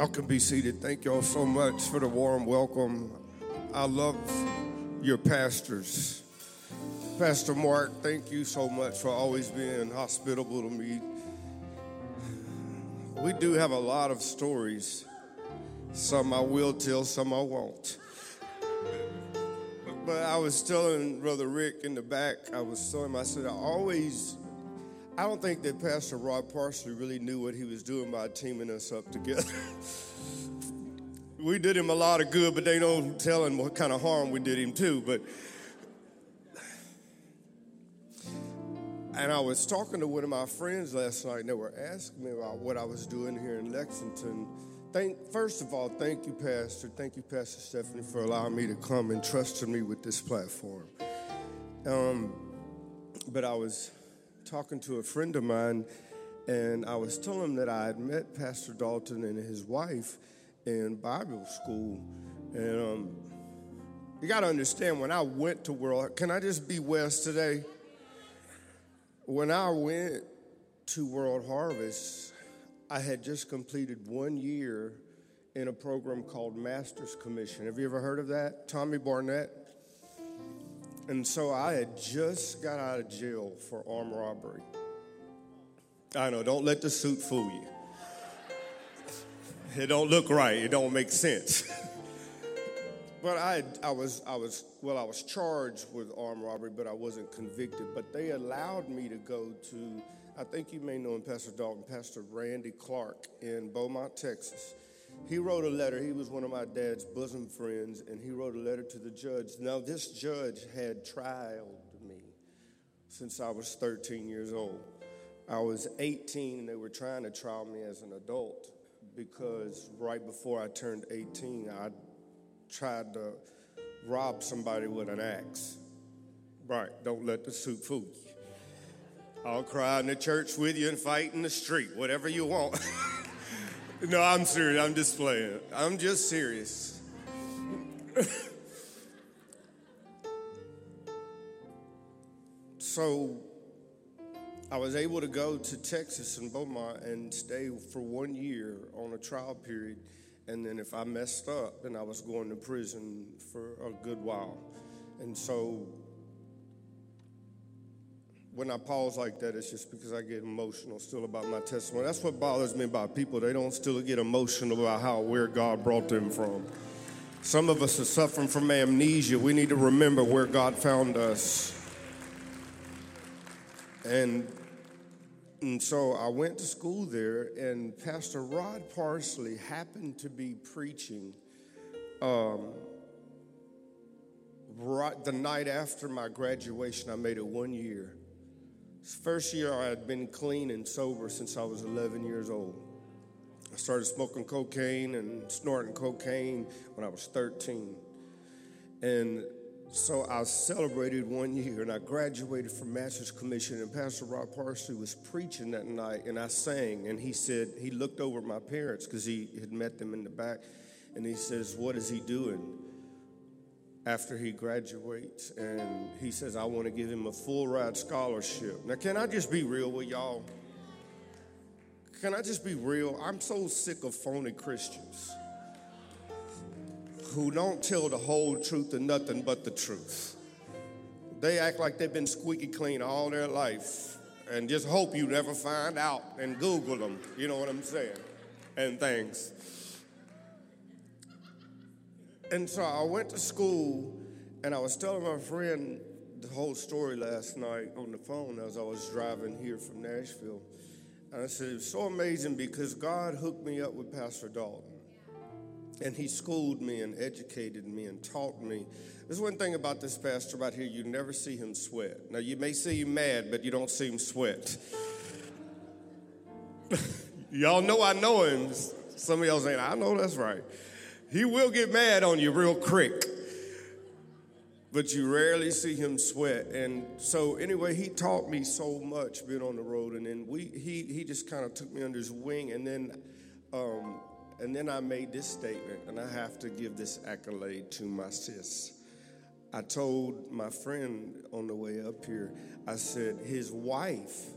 Y'all can be seated. Thank y'all so much for the warm welcome. I love your pastors. Pastor Mark, thank you so much for always being hospitable to me. We do have a lot of stories. Some I will tell, some I won't. But I was telling Brother Rick in the back, I was telling him, I said, I always, I don't think that Pastor Rod Parsley really knew what he was doing by teaming us up together. we did him a lot of good, but they don't tell him what kind of harm we did him too. But and I was talking to one of my friends last night, and they were asking me about what I was doing here in Lexington. Thank, first of all, thank you, Pastor. Thank you, Pastor Stephanie, for allowing me to come and trusting me with this platform. Um, but I was talking to a friend of mine, and I was telling him that I had met Pastor Dalton and his wife in Bible school. And um, you got to understand, when I went to World, can I just be West today? When I went to World Harvest, I had just completed one year in a program called Master's Commission. Have you ever heard of that? Tommy Barnett? And so I had just got out of jail for armed robbery. I know, don't let the suit fool you. It don't look right. It don't make sense. but I, I was, I was, well, I was charged with armed robbery, but I wasn't convicted. But they allowed me to go to I think you may know him, Pastor Dalton, Pastor Randy Clark in Beaumont, Texas. He wrote a letter. He was one of my dad's bosom friends, and he wrote a letter to the judge. Now, this judge had trialed me since I was 13 years old. I was 18, and they were trying to trial me as an adult because right before I turned 18, I tried to rob somebody with an axe. Right, don't let the suit fool you. I'll cry in the church with you and fight in the street, whatever you want. no, I'm serious. I'm just playing. I'm just serious. so I was able to go to Texas and Beaumont and stay for one year on a trial period. And then if I messed up, then I was going to prison for a good while. And so when I pause like that, it's just because I get emotional still about my testimony. That's what bothers me about people. They don't still get emotional about how where God brought them from. Some of us are suffering from amnesia. We need to remember where God found us. And, and so I went to school there, and Pastor Rod Parsley happened to be preaching um, right the night after my graduation. I made it one year. First year, I had been clean and sober since I was 11 years old. I started smoking cocaine and snorting cocaine when I was 13. And so I celebrated one year and I graduated from Master's Commission. And Pastor Rod Parsley was preaching that night and I sang. And he said, he looked over at my parents because he had met them in the back. And he says, What is he doing? After he graduates and he says, I want to give him a full ride scholarship. Now, can I just be real with y'all? Can I just be real? I'm so sick of phony Christians who don't tell the whole truth and nothing but the truth. They act like they've been squeaky clean all their life and just hope you never find out and Google them. You know what I'm saying? And things. And so I went to school and I was telling my friend the whole story last night on the phone as I was driving here from Nashville. And I said, it was so amazing because God hooked me up with Pastor Dalton. And he schooled me and educated me and taught me. There's one thing about this pastor right here, you never see him sweat. Now, you may see him mad, but you don't see him sweat. y'all know I know him. Some of y'all saying, I know that's right. He will get mad on you real quick, but you rarely see him sweat. And so, anyway, he taught me so much being on the road, and then we he he just kind of took me under his wing, and then. Um, and then I made this statement, and I have to give this accolade to my sis. I told my friend on the way up here, I said, his wife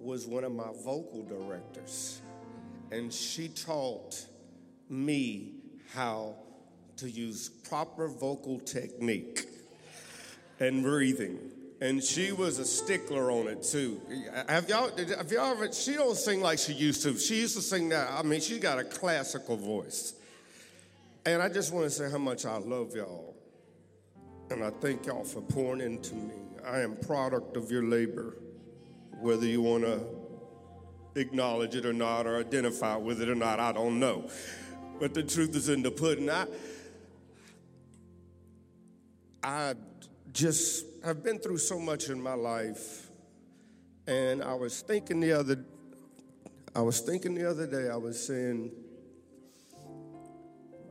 was one of my vocal directors, and she taught me how to use proper vocal technique and breathing. And she was a stickler on it too. Have y'all, have y'all ever, she don't sing like she used to. She used to sing that. I mean, she got a classical voice. And I just want to say how much I love y'all. And I thank y'all for pouring into me. I am product of your labor, whether you want to acknowledge it or not, or identify with it or not, I don't know. But the truth is in the pudding. I, I just have been through so much in my life, and I was thinking the other, I was thinking the other day. I was saying,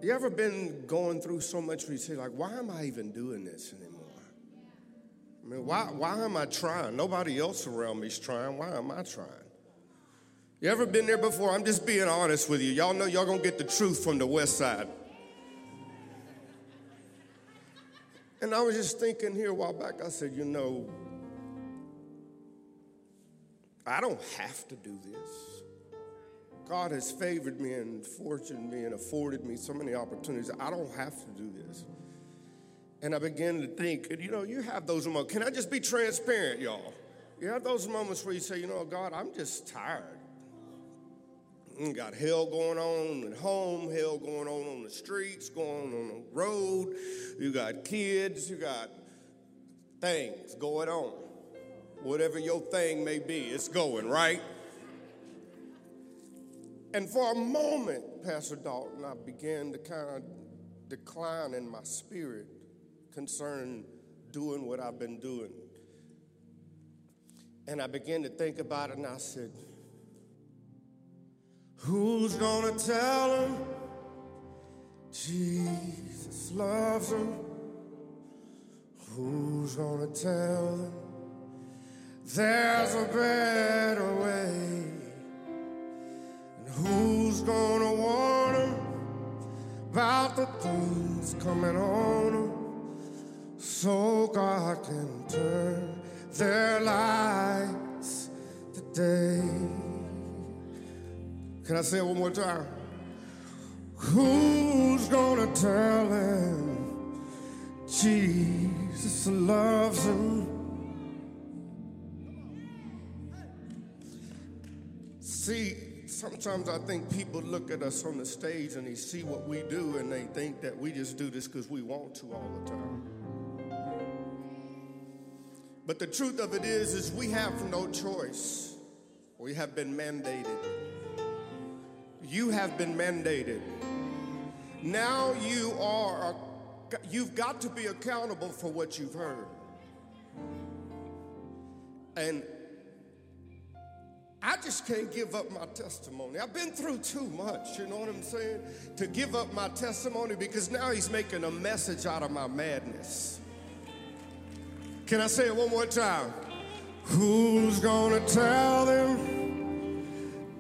you ever been going through so much where you say, like, why am I even doing this anymore? I mean, why, why am I trying? Nobody else around me is trying. Why am I trying? You ever been there before? I'm just being honest with you. Y'all know y'all gonna get the truth from the west side. And I was just thinking here a while back, I said, you know, I don't have to do this. God has favored me and fortuned me and afforded me so many opportunities. I don't have to do this. And I began to think, you know, you have those moments. Can I just be transparent, y'all? You have those moments where you say, you know, God, I'm just tired. You got hell going on at home, hell going on on the streets, going on the road. You got kids, you got things going on. Whatever your thing may be, it's going, right? And for a moment, Pastor Dalton, I began to kind of decline in my spirit concerning doing what I've been doing. And I began to think about it and I said, Who's gonna tell him Jesus loves him? Who's gonna tell him there's a better way? And who's gonna warn him about the things coming on so God can turn their lives today? Can I say it one more time? Who's gonna tell him Jesus loves him? See, sometimes I think people look at us on the stage and they see what we do and they think that we just do this because we want to all the time. But the truth of it is, is we have no choice. We have been mandated. You have been mandated. Now you are, you've got to be accountable for what you've heard. And I just can't give up my testimony. I've been through too much, you know what I'm saying? To give up my testimony because now he's making a message out of my madness. Can I say it one more time? Who's gonna tell them?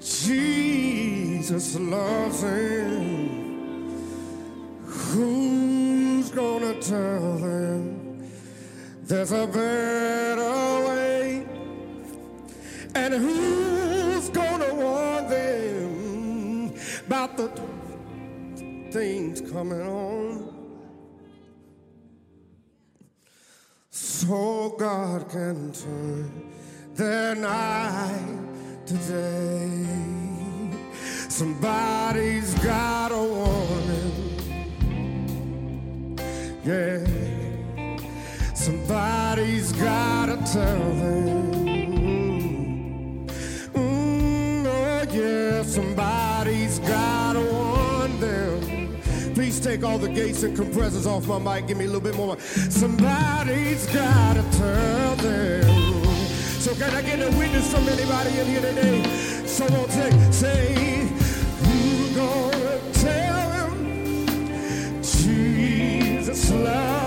Jesus loves him. Who's gonna tell them there's a better way? And who's gonna warn them about the things coming on? So God can turn their night today. Somebody's got a warning. Yeah. Somebody's gotta tell them. Mm, oh yeah, somebody's gotta warn them. Please take all the gates and compressors off my mic. Give me a little bit more. Somebody's gotta tell them. So can I get a witness from anybody in here today? Someone say, say, tell him Jesus loves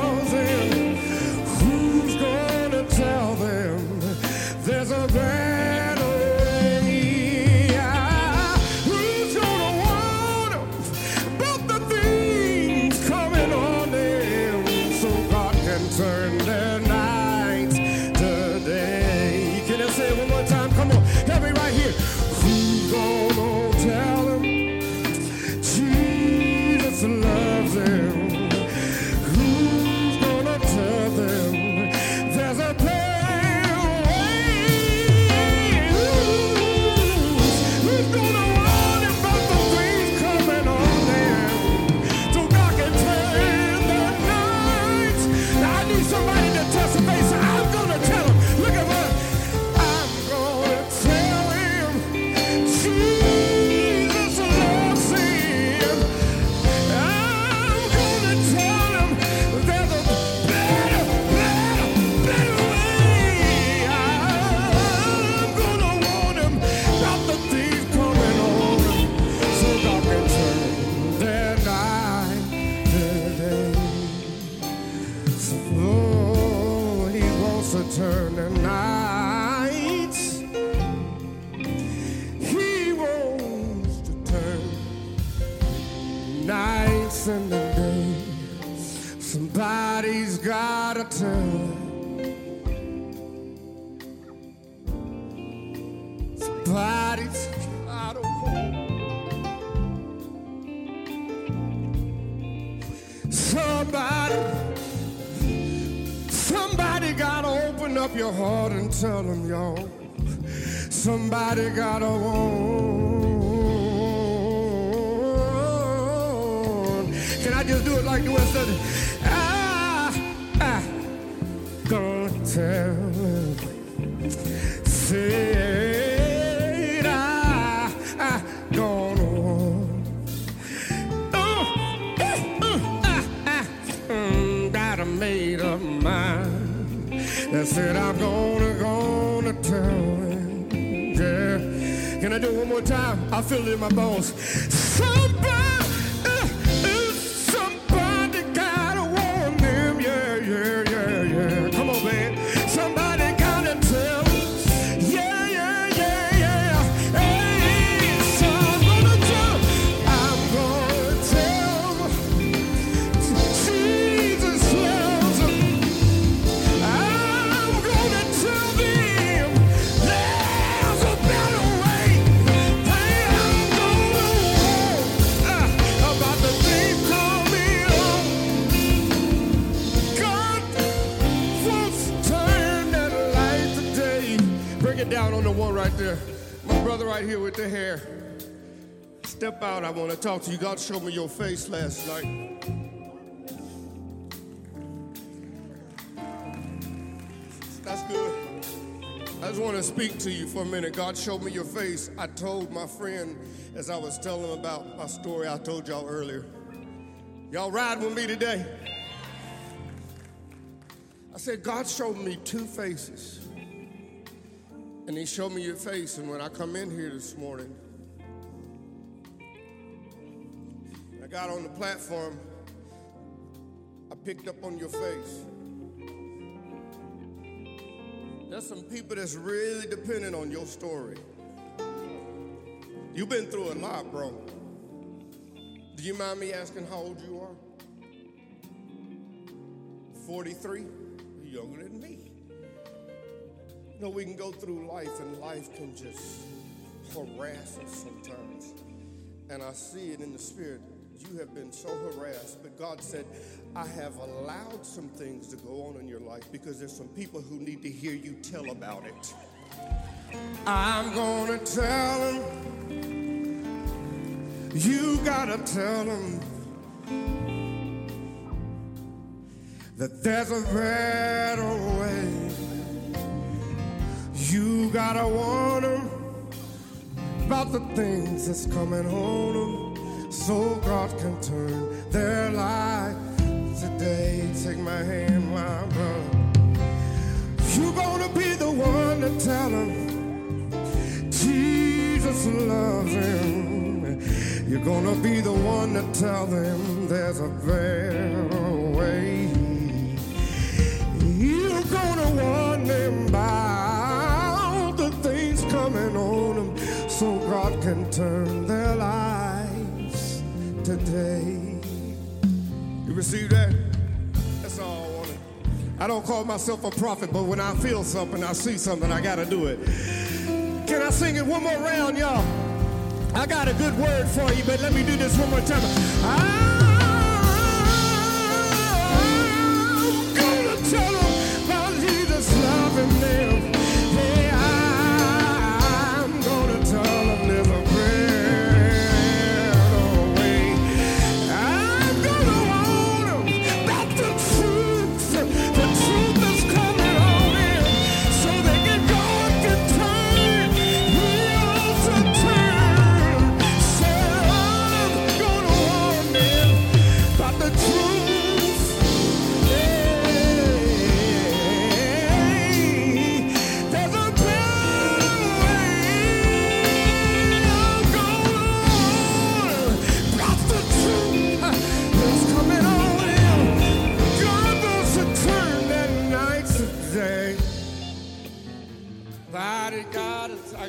Out. I want to talk to you. God showed me your face last night. That's good. I just want to speak to you for a minute. God showed me your face. I told my friend as I was telling him about my story I told y'all earlier. Y'all ride with me today? I said, God showed me two faces. And he showed me your face. And when I come in here this morning, got on the platform, I picked up on your face. There's some people that's really dependent on your story. You've been through a lot, bro. Do you mind me asking how old you are? 43? You're younger than me. You know, we can go through life and life can just harass us sometimes. And I see it in the spirit. You have been so harassed, but God said, I have allowed some things to go on in your life because there's some people who need to hear you tell about it. I'm gonna tell them. You gotta tell them that there's a better way. You gotta warn them about the things that's coming on them so God can turn their life today. Take my hand, my brother. You're gonna be the one to tell them Jesus loves him. You're gonna be the one to tell them there's a better way. You're gonna warn them about the things coming on them so God can turn today. You receive that? That's all I wanted. I don't call myself a prophet, but when I feel something, I see something, I gotta do it. Can I sing it one more round, y'all? I got a good word for you, but let me do this one more time. I'm gonna tell them about Jesus loving them.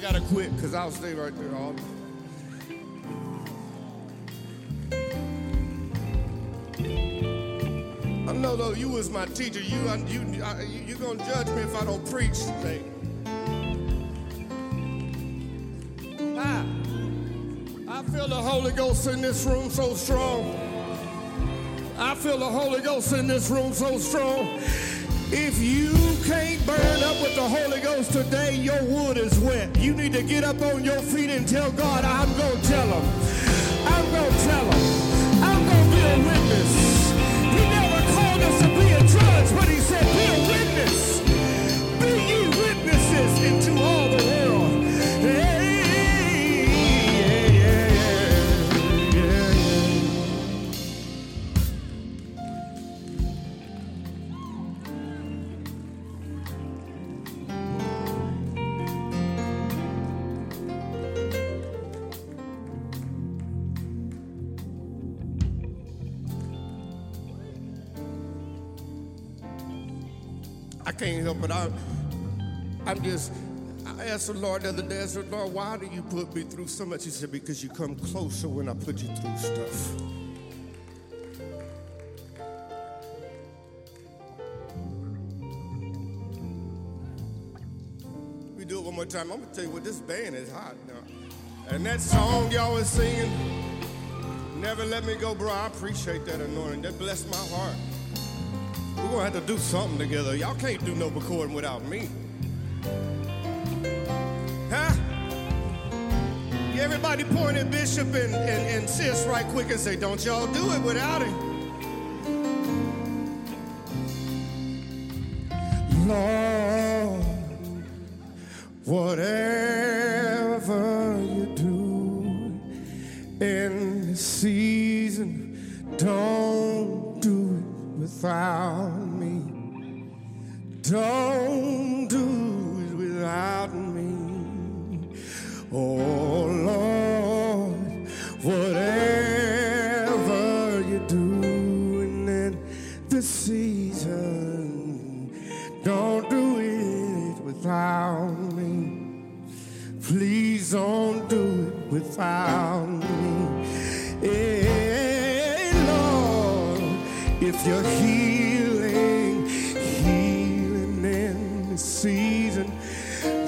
Gotta quit because I'll stay right there all know though you was my teacher. You you you gonna judge me if I don't preach today. I, I feel the Holy Ghost in this room so strong. I feel the Holy Ghost in this room so strong. If you can't burn up with the Holy Ghost today, your wood is wet. You need to get up on your feet and tell God, I'm going to tell him. I'm going to tell him. I'm going to be a witness. He never called us to be a judge, but he said, be a witness. Be ye witnesses can't help it. I, I'm just, I asked the Lord the other day, I said, Lord, why do you put me through so much? He said, because you come closer when I put you through stuff. We do it one more time. I'm gonna tell you what this band is hot now. And that song y'all was singing, Never Let Me Go, bro. I appreciate that anointing. That blessed my heart. We're gonna have to do something together. Y'all can't do no recording without me. Huh? Everybody point at Bishop and, and, and Sis right quick and say, don't y'all do it without him. Lord, whatever you do in season, don't without me. Don't do it without me. Oh Lord, whatever you're doing in this season, don't do it without me. Please don't do it without me. If you're healing, healing in this season,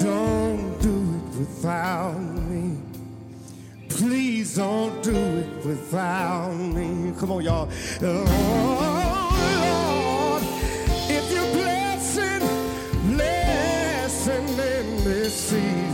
don't do it without me. Please don't do it without me. Come on, y'all. Oh, Lord, if you're blessing, blessing in this season,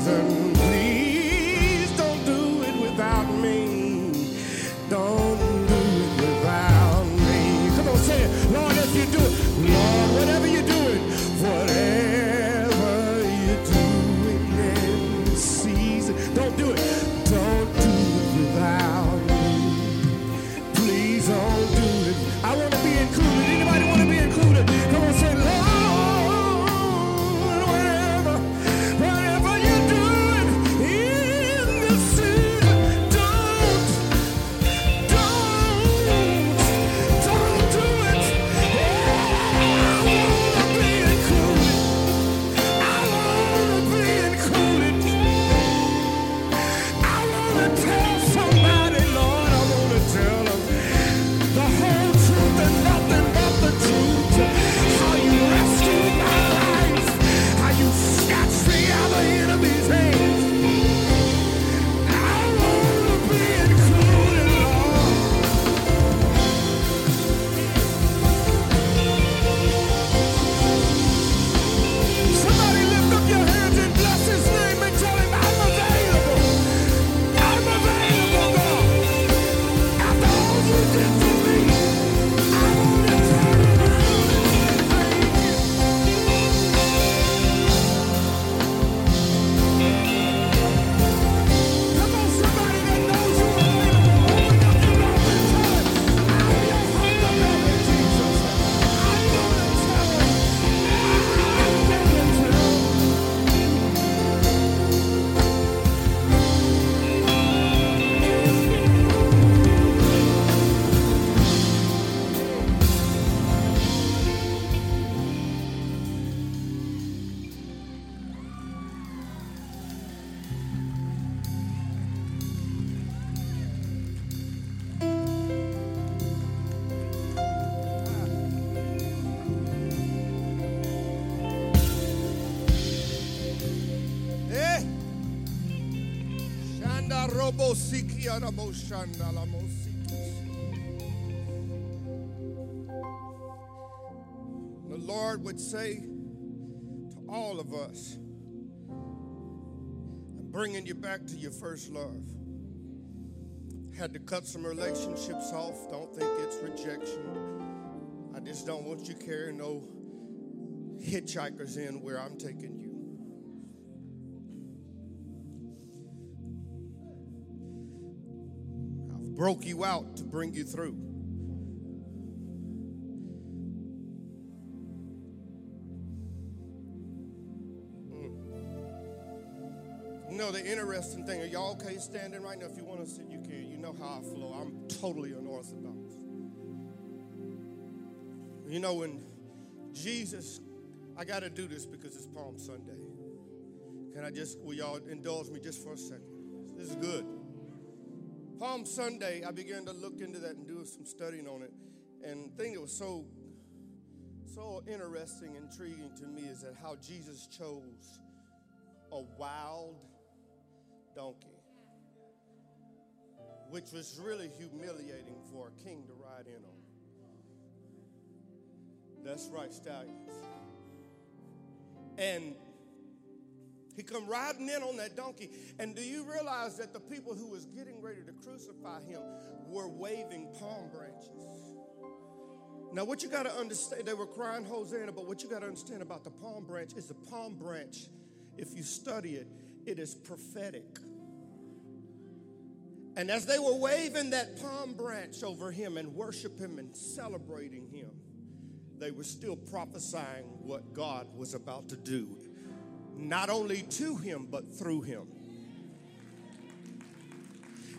The Lord would say to all of us, I'm bringing you back to your first love. Had to cut some relationships off. Don't think it's rejection. I just don't want you carrying no hitchhikers in where I'm taking you. Broke you out to bring you through. Mm. You know the interesting thing, are y'all okay standing right now? If you want to sit, you can. You know how I flow. I'm totally unorthodox. You know, when Jesus I got to do this because it's Palm Sunday. Can I just, will y'all indulge me just for a second? This is good. Palm Sunday, I began to look into that and do some studying on it. And the thing that was so, so interesting, intriguing to me is that how Jesus chose a wild donkey, which was really humiliating for a king to ride in on. That's right, stallions. And he come riding in on that donkey. And do you realize that the people who was getting ready to crucify him were waving palm branches? Now, what you got to understand, they were crying Hosanna, but what you got to understand about the palm branch is the palm branch, if you study it, it is prophetic. And as they were waving that palm branch over him and worship him and celebrating him, they were still prophesying what God was about to do, not only to him, but through him.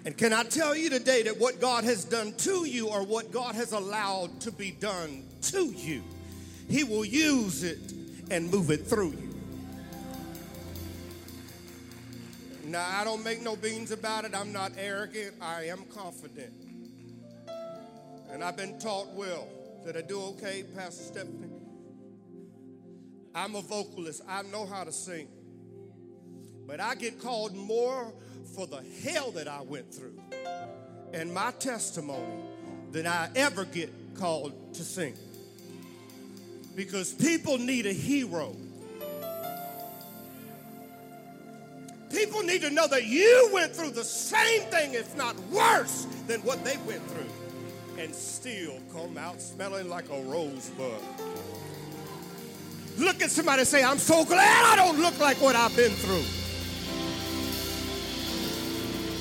And can I tell you today that what God has done to you or what God has allowed to be done to you, He will use it and move it through you. Now, I don't make no beans about it. I'm not arrogant. I am confident. And I've been taught well. Did I do okay, Pastor Stephanie? I'm a vocalist. I know how to sing. But I get called more for the hell that I went through and my testimony than I ever get called to sing. Because people need a hero. People need to know that you went through the same thing, if not worse, than what they went through and still come out smelling like a rosebud. Look at somebody say, I'm so glad I don't look like what I've been through.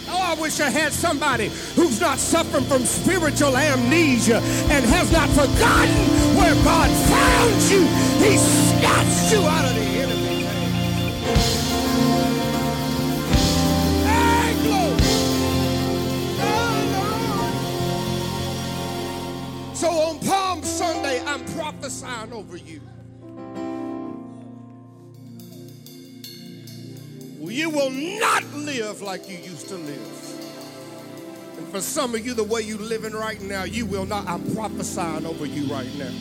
Oh, I wish I had somebody who's not suffering from spiritual amnesia and has not forgotten where God found you. He snatched you out of the enemy. So on Palm Sunday, I'm prophesying over you. You will not live like you used to live. And for some of you, the way you're living right now, you will not. I'm prophesying over you right now.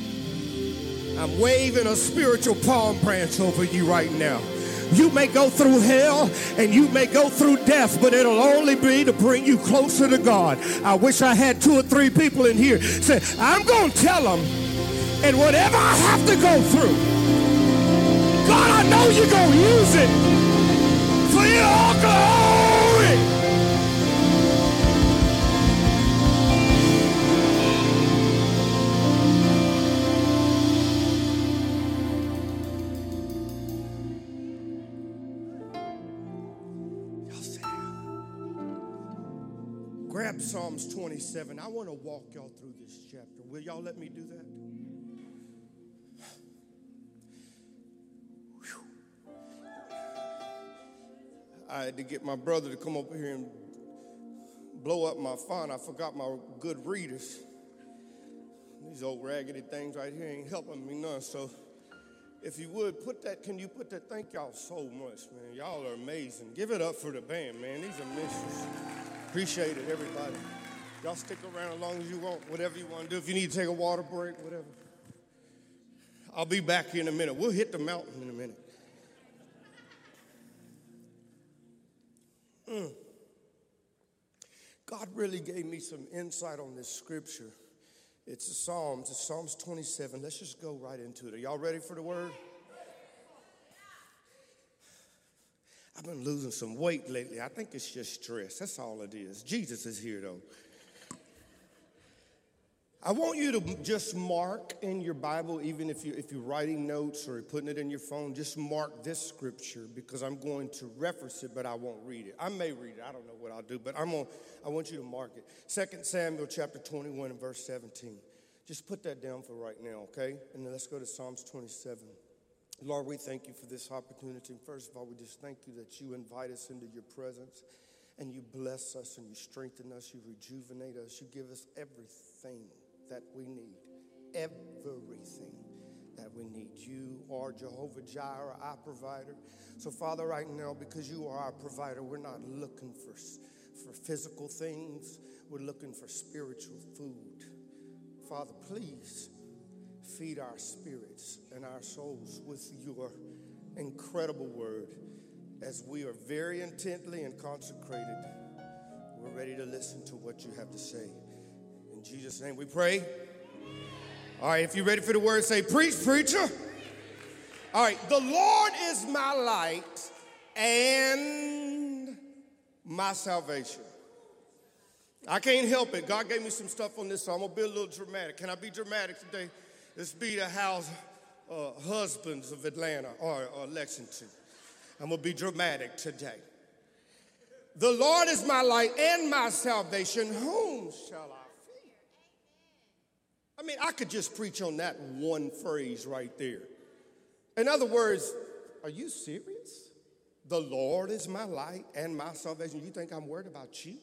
I'm waving a spiritual palm branch over you right now. You may go through hell and you may go through death, but it'll only be to bring you closer to God. I wish I had two or three people in here say, I'm going to tell them and whatever I have to go through, God, I know you're going to use it Grab Psalms 27. I want to walk y'all through this chapter. Will y'all let me do that? I had to get my brother to come over here and blow up my phone. I forgot my good readers. These old raggedy things right here ain't helping me none. So if you would put that, can you put that? Thank y'all so much, man. Y'all are amazing. Give it up for the band, man. These are missions. Appreciate it, everybody. Y'all stick around as long as you want, whatever you want to do. If you need to take a water break, whatever. I'll be back here in a minute. We'll hit the mountain in a minute. Mm. God really gave me some insight on this scripture. It's the Psalms, it's Psalms 27. Let's just go right into it. Are y'all ready for the word? I've been losing some weight lately. I think it's just stress. That's all it is. Jesus is here though. I want you to just mark in your Bible, even if, you, if you're writing notes or putting it in your phone, just mark this scripture because I'm going to reference it, but I won't read it. I may read it. I don't know what I'll do, but I'm on, I want you to mark it. 2 Samuel chapter 21 and verse 17. Just put that down for right now, okay? And then let's go to Psalms 27. Lord, we thank you for this opportunity. First of all, we just thank you that you invite us into your presence and you bless us and you strengthen us, you rejuvenate us, you give us everything that we need. Everything that we need. You are Jehovah Jireh, our provider. So, Father, right now, because you are our provider, we're not looking for, for physical things, we're looking for spiritual food. Father, please feed our spirits and our souls with your incredible word as we are very intently and consecrated. We're ready to listen to what you have to say. Jesus' name we pray. All right, if you're ready for the word, say, Preach, preacher. All right, the Lord is my light and my salvation. I can't help it. God gave me some stuff on this, so I'm gonna be a little dramatic. Can I be dramatic today? Let's be the house uh, husbands of Atlanta or, or Lexington. I'm gonna be dramatic today. The Lord is my light and my salvation. Whom shall I I mean, I could just preach on that one phrase right there. In other words, are you serious? The Lord is my light and my salvation. You think I'm worried about you?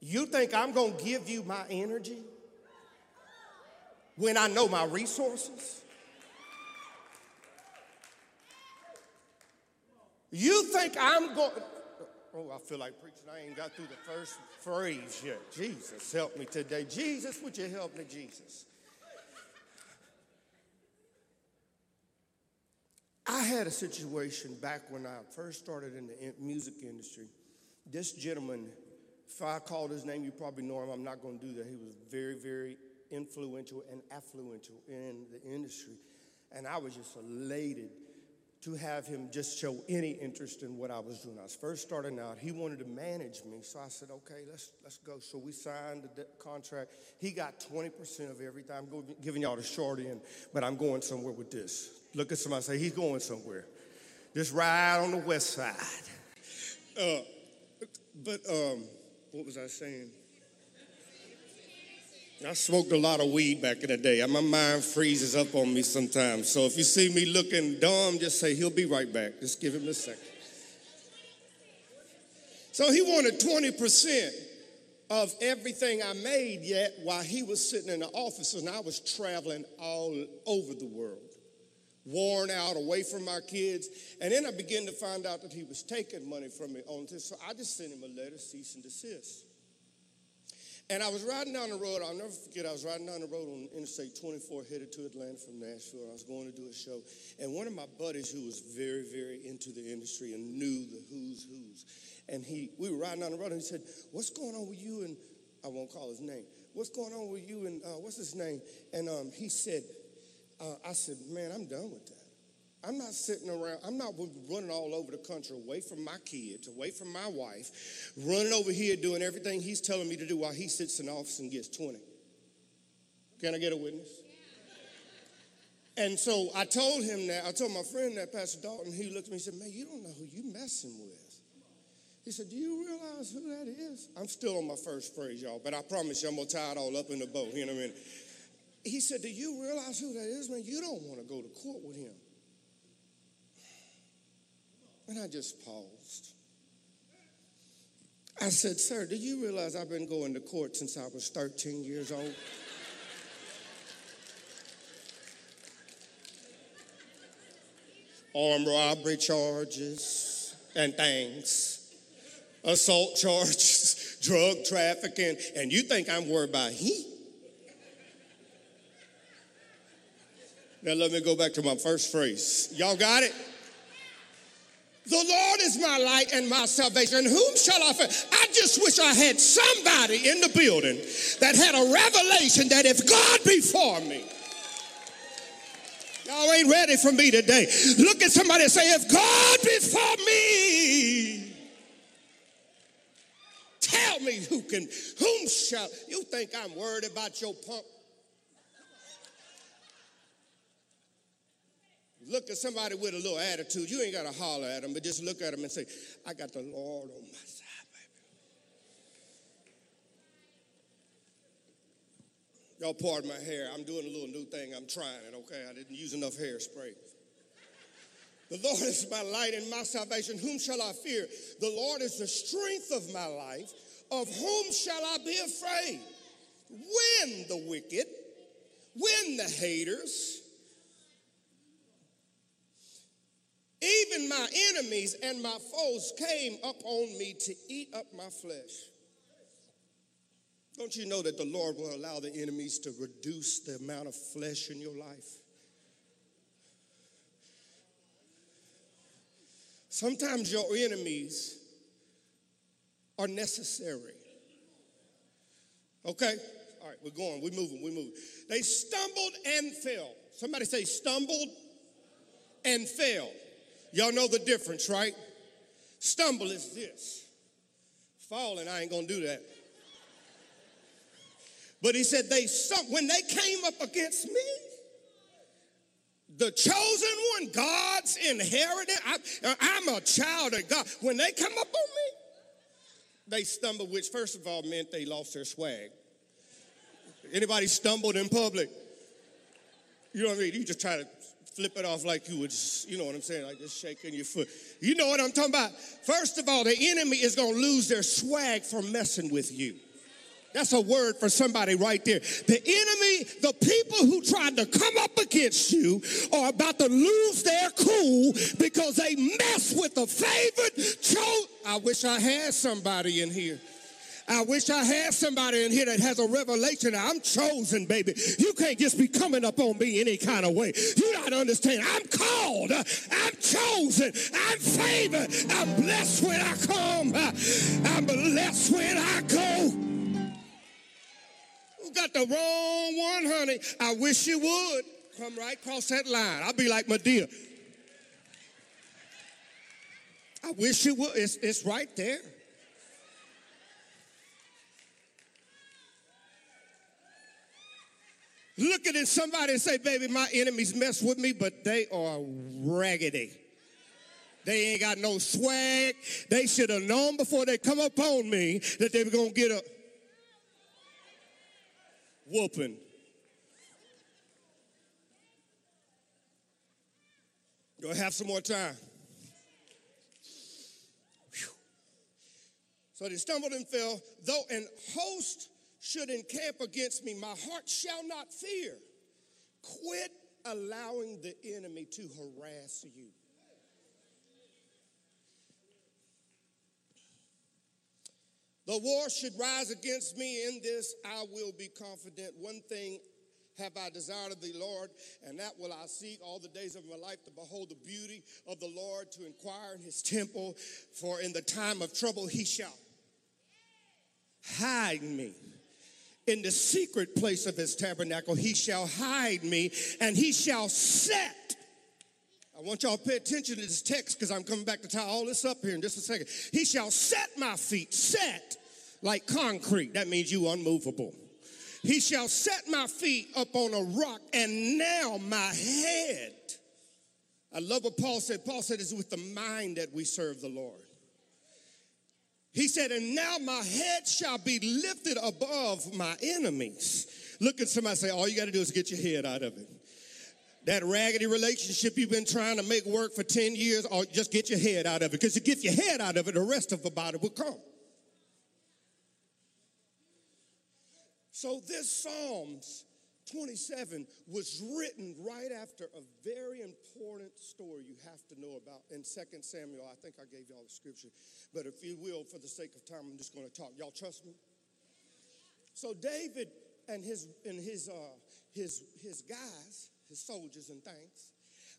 You think I'm going to give you my energy when I know my resources? You think I'm going Oh, I feel like preaching. I ain't got through the first phrase yet. Jesus, help me today. Jesus, would you help me, Jesus? I had a situation back when I first started in the music industry. This gentleman, if I called his name, you probably know him. I'm not going to do that. He was very, very influential and affluential in the industry. And I was just elated to have him just show any interest in what I was doing. I was first starting out. He wanted to manage me, so I said, "Okay, let's let's go." So we signed the contract. He got 20% of everything. I'm giving y'all the short end, but I'm going somewhere with this. Look at somebody say, "He's going somewhere." Just right on the west side. Uh, but um, what was I saying? I smoked a lot of weed back in the day. My mind freezes up on me sometimes. So if you see me looking dumb, just say, he'll be right back. Just give him a second. So he wanted 20% of everything I made yet while he was sitting in the office and I was traveling all over the world, worn out, away from my kids. And then I began to find out that he was taking money from me on this. So I just sent him a letter, cease and desist. And I was riding down the road. I'll never forget. I was riding down the road on Interstate 24, headed to Atlanta from Nashville. I was going to do a show, and one of my buddies, who was very, very into the industry and knew the who's who's, and he, we were riding down the road, and he said, "What's going on with you?" And I won't call his name. What's going on with you? And uh, what's his name? And um, he said, uh, "I said, man, I'm done with that." I'm not sitting around, I'm not running all over the country away from my kids, away from my wife, running over here doing everything he's telling me to do while he sits in the office and gets 20. Can I get a witness? And so I told him that, I told my friend that, Pastor Dalton, he looked at me and said, Man, you don't know who you messing with. He said, Do you realize who that is? I'm still on my first phrase, y'all, but I promise you I'm gonna tie it all up in a bow here in a minute. He said, Do you realize who that is, man? You don't want to go to court with him. And I just paused. I said, Sir, do you realize I've been going to court since I was 13 years old? Armed robbery charges and things, assault charges, drug trafficking, and you think I'm worried about he? Now let me go back to my first phrase. Y'all got it? The Lord is my light and my salvation. Whom shall I fear? I just wish I had somebody in the building that had a revelation that if God be for me, y'all ain't ready for me today. Look at somebody and say, if God be for me, tell me who can, whom shall, you think I'm worried about your pump? Look at somebody with a little attitude. You ain't got to holler at them, but just look at them and say, I got the Lord on my side, baby. Y'all pardon my hair. I'm doing a little new thing. I'm trying it, okay? I didn't use enough hairspray. The Lord is my light and my salvation. Whom shall I fear? The Lord is the strength of my life. Of whom shall I be afraid? When the wicked, when the haters, Even my enemies and my foes came up on me to eat up my flesh. Don't you know that the Lord will allow the enemies to reduce the amount of flesh in your life? Sometimes your enemies are necessary. Okay? All right, we're going, we're moving, we're moving. They stumbled and fell. Somebody say, stumbled and fell. Y'all know the difference, right? Stumble is this. Falling, I ain't gonna do that. But he said they when they came up against me. The chosen one, God's inheritance. I, I'm a child of God. When they come up on me, they stumbled, which first of all meant they lost their swag. Anybody stumbled in public? You know what I mean? You just try to flip it off like you would, you know what I'm saying, like just shaking your foot. You know what I'm talking about? First of all, the enemy is going to lose their swag for messing with you. That's a word for somebody right there. The enemy, the people who tried to come up against you are about to lose their cool because they mess with the favored chose. I wish I had somebody in here. I wish I had somebody in here that has a revelation. I'm chosen, baby. You can't just be coming up on me any kind of way. You not understand. I'm called. I'm chosen. I'm favored. I'm blessed when I come. I'm blessed when I go. Got the wrong one, honey. I wish you would come right across that line. I'll be like Madea. I wish you would. It's, it's right there. Look at somebody and say, baby, my enemies mess with me, but they are raggedy. They ain't got no swag. They should have known before they come up on me that they were going to get a whooping. Go have some more time. Whew. So they stumbled and fell, though an host should encamp against me, my heart shall not fear. Quit allowing the enemy to harass you. The war should rise against me in this, I will be confident. One thing have I desired of thee, Lord, and that will I seek all the days of my life to behold the beauty of the Lord, to inquire in his temple, for in the time of trouble he shall hide me in the secret place of his tabernacle. He shall hide me and he shall set. I want y'all to pay attention to this text because I'm coming back to tie all this up here in just a second. He shall set my feet, set like concrete. That means you unmovable. He shall set my feet up on a rock, and now my head. I love what Paul said. Paul said it's with the mind that we serve the Lord. He said, And now my head shall be lifted above my enemies. Look at somebody say, All you got to do is get your head out of it. That raggedy relationship you've been trying to make work for 10 years, or just get your head out of it. Because you get your head out of it, the rest of the body will come. So this Psalms 27 was written right after a very important story you have to know about in 2 Samuel. I think I gave y'all the scripture, but if you will, for the sake of time, I'm just going to talk. Y'all trust me? So David and his and his uh, his his guys, his soldiers and things,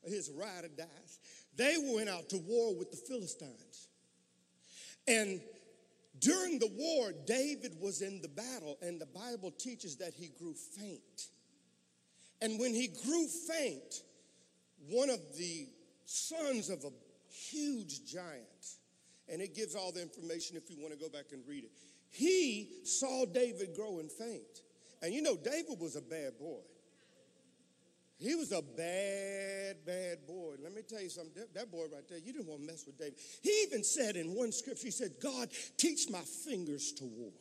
his ride or dies. They went out to war with the Philistines. And during the war, David was in the battle, and the Bible teaches that he grew faint. And when he grew faint, one of the sons of a huge giant, and it gives all the information if you want to go back and read it, he saw David growing faint. And you know, David was a bad boy. He was a bad, bad boy. Let me tell you something. That, boy right there, you didn't want to mess with David. He even said in one scripture, he said, God, teach my fingers to war.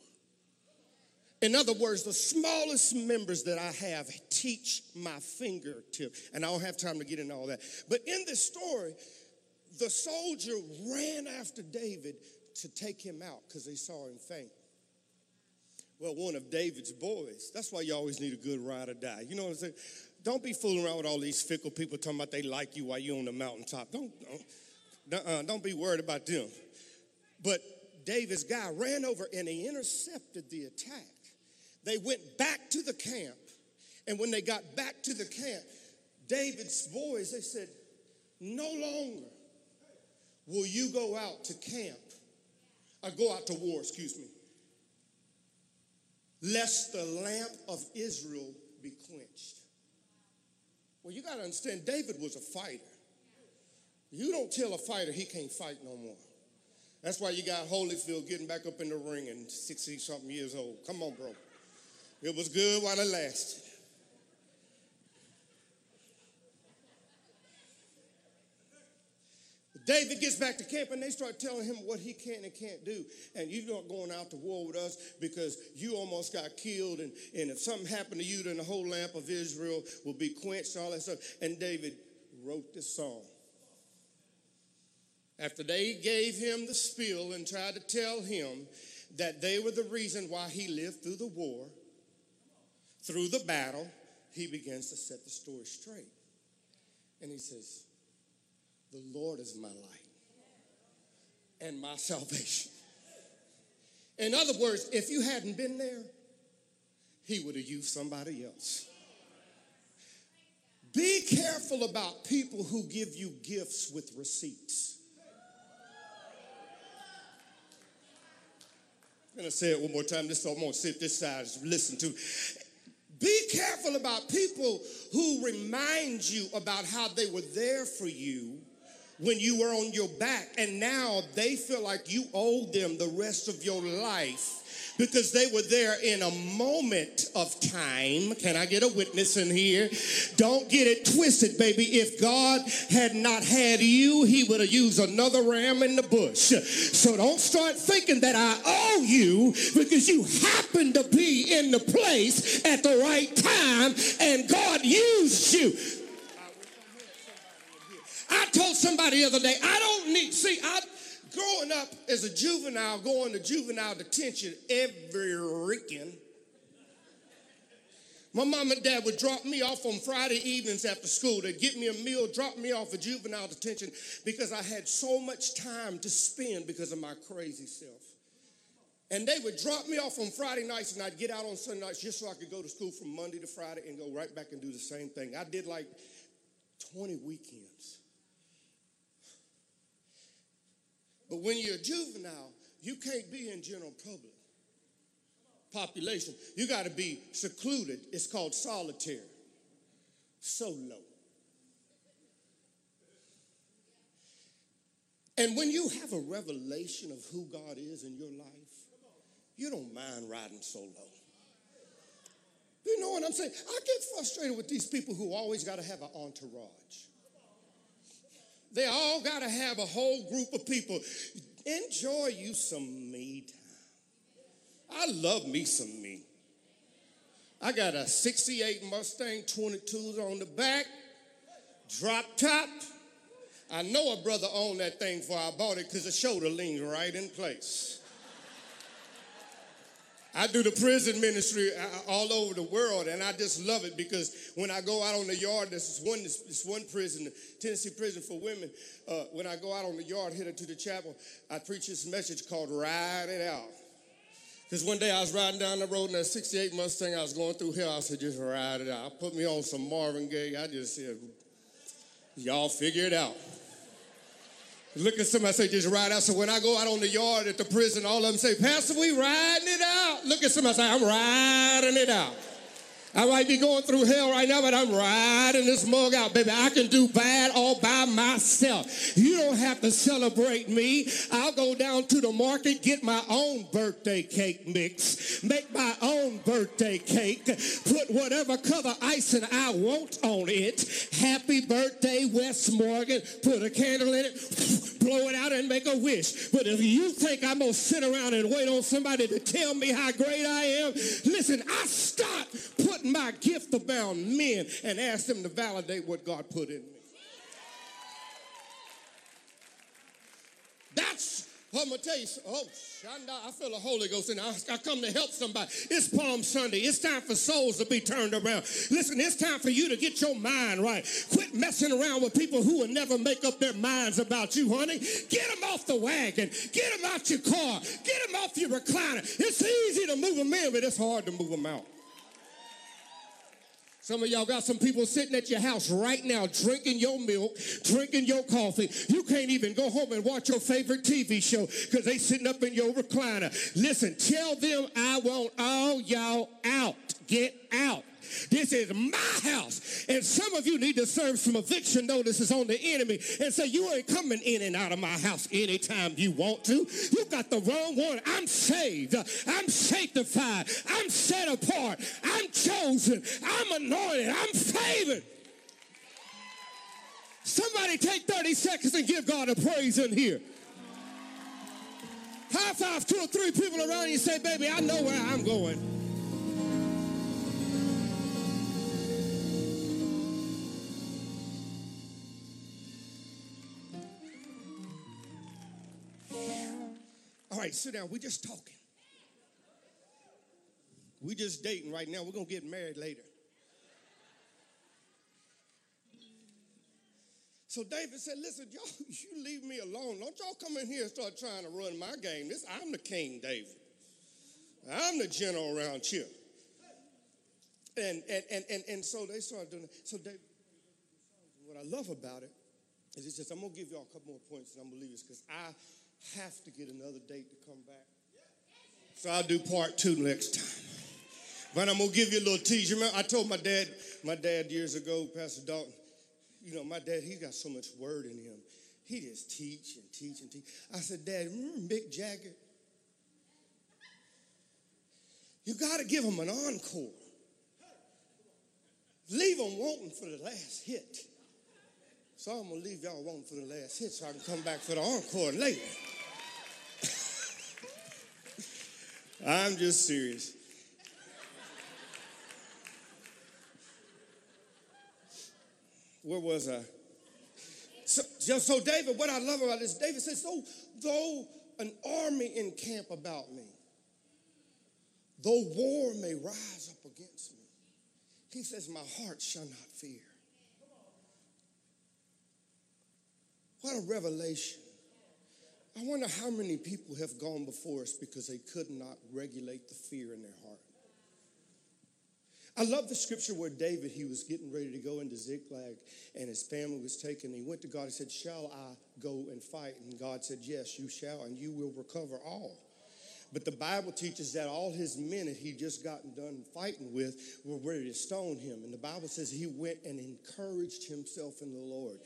In other words, the smallest members that I have teach my fingertip. And I don't have time to get into all that. But in this story, the soldier ran after David to take him out because they saw him faint. Well, one of David's boys, that's why you always need a good ride or die. You know what I'm saying? Don't be fooling around with all these fickle people talking about they like you while you're on the mountaintop. Don't, don't, uh, don't be worried about them. But David's guy ran over and he intercepted the attack. They went back to the camp. And when they got back to the camp, David's boys, they said, No longer will you go out to camp, or go out to war, excuse me, lest the lamp of Israel be quenched. Well, you got to understand, David was a fighter. You don't tell a fighter he can't fight no more. That's why you got Holyfield getting back up in the ring and 60 something years old. Come on, bro. It was good while it lasted. David gets back to camp and they start telling him what he can and can't do. And you're not going out to war with us because you almost got killed. And, and if something happened to you, then the whole lamp of Israel will be quenched and all that stuff. And David wrote this song. After they gave him the spiel and tried to tell him that they were the reason why he lived through the war, through the battle, he begins to set the story straight. And he says, the Lord is my light and my salvation. In other words, if you hadn't been there, he would have used somebody else. Be careful about people who give you gifts with receipts. I'm to say it one more time. This I'm to sit this side, and listen to. Be careful about people who remind you about how they were there for you when you were on your back, and now they feel like you owe them the rest of your life because they were there in a moment of time. Can I get a witness in here? Don't get it twisted, baby. If God had not had you, He would have used another ram in the bush. So don't start thinking that I owe you because you happen to be in the place at the right time and God used you. I told somebody the other day, I don't need, see, I, growing up as a juvenile, going to juvenile detention every weekend, my mom and dad would drop me off on Friday evenings after school. They'd get me a meal, drop me off at juvenile detention because I had so much time to spend because of my crazy self. And they would drop me off on Friday nights and I'd get out on Sunday nights just so I could go to school from Monday to Friday and go right back and do the same thing. I did like 20 weekends. But when you're a juvenile, you can't be in general public population. You got to be secluded. It's called solitary, solo. And when you have a revelation of who God is in your life, you don't mind riding solo. You know what I'm saying? I get frustrated with these people who always got to have an entourage. They all got to have a whole group of people. Enjoy you some me time. I love me some me. I got a 68 Mustang 22s on the back, drop top. I know a brother owned that thing before I bought it because the shoulder leans right in place. I do the prison ministry uh, all over the world, and I just love it because when I go out on the yard, this is one this one prison, Tennessee Prison for Women. Uh, when I go out on the yard, headed to the chapel, I preach this message called "Ride It Out." Because one day I was riding down the road in that '68 Mustang, I was going through hell. I said, "Just ride it out." I put me on some Marvin Gaye. I just said, Y'all figure it out. Look at somebody say, just ride out. So when I go out on the yard at the prison, all of them say, Pastor, we riding it out. Look at somebody say, I'm riding it out. I might be going through hell right now, but I'm riding this mug out, baby. I can do bad all by myself. You don't have to celebrate me. I'll go down to the market, get my own birthday cake mix, make my own birthday cake, put whatever color icing I want on it. Happy birthday, Wes Morgan. Put a candle in it, blow it out, and make a wish. But if you think I'm going to sit around and wait on somebody to tell me how great I am, listen, I stop putting my gift around men and ask them to validate what God put in me. That's I'm gonna tell you. Oh, Shanda, I feel the Holy Ghost, and I come to help somebody. It's Palm Sunday. It's time for souls to be turned around. Listen, it's time for you to get your mind right. Quit messing around with people who will never make up their minds about you, honey. Get them off the wagon. Get them out your car. Get them off your recliner. It's easy to move them in, but it's hard to move them out. Some of y'all got some people sitting at your house right now drinking your milk, drinking your coffee. You can't even go home and watch your favorite TV show because they sitting up in your recliner. Listen, tell them I want all y'all out. Get out. This is my house. And some of you need to serve some eviction notices on the enemy and say, You ain't coming in and out of my house anytime you want to. You got the wrong one. I'm saved. I'm sanctified. I'm set apart. I'm chosen. I'm anointed. I'm favored. Somebody take 30 seconds and give God a praise in here. High five two or three people around you say, Baby, I know where I'm going. Right, sit down. We're just talking. We just dating right now. We're gonna get married later. So David said, listen, y'all, you leave me alone. Don't y'all come in here and start trying to run my game. This I'm the king, David. I'm the general around here. And and and and, and so they started doing it. So David, what I love about it is he says, I'm gonna give y'all a couple more points and I'm gonna leave this because I have to get another date to come back. So I'll do part two next time. But I'm gonna give you a little tease. Remember, I told my dad, my dad years ago, Pastor Dalton, you know, my dad, he's got so much word in him. He just teach and teach and teach. I said, Dad, remember Mick Jagger? You got to give him an encore. Leave him wanting for the last hit. So I'm gonna leave y'all wanting for the last hit so I can come back for the encore later. I'm just serious. Where was I? So, so, David, what I love about this, David says, so though an army encamp about me, though war may rise up against me, he says, my heart shall not fear. What a revelation. I wonder how many people have gone before us because they could not regulate the fear in their heart. I love the scripture where David, he was getting ready to go into Ziklag and his family was taken. He went to God and said, Shall I go and fight? And God said, Yes, you shall, and you will recover all. But the Bible teaches that all his men that he just gotten done fighting with were ready to stone him. And the Bible says he went and encouraged himself in the Lord.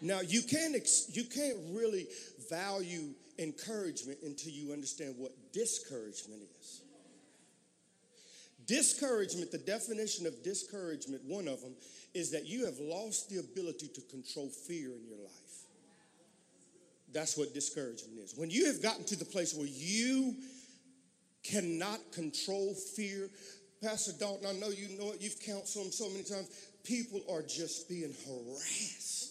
Now you can't you can't really value encouragement until you understand what discouragement is. Discouragement, the definition of discouragement, one of them is that you have lost the ability to control fear in your life. That's what discouragement is. When you have gotten to the place where you cannot control fear, Pastor Dalton, I know you know it, you've counseled them so many times. People are just being harassed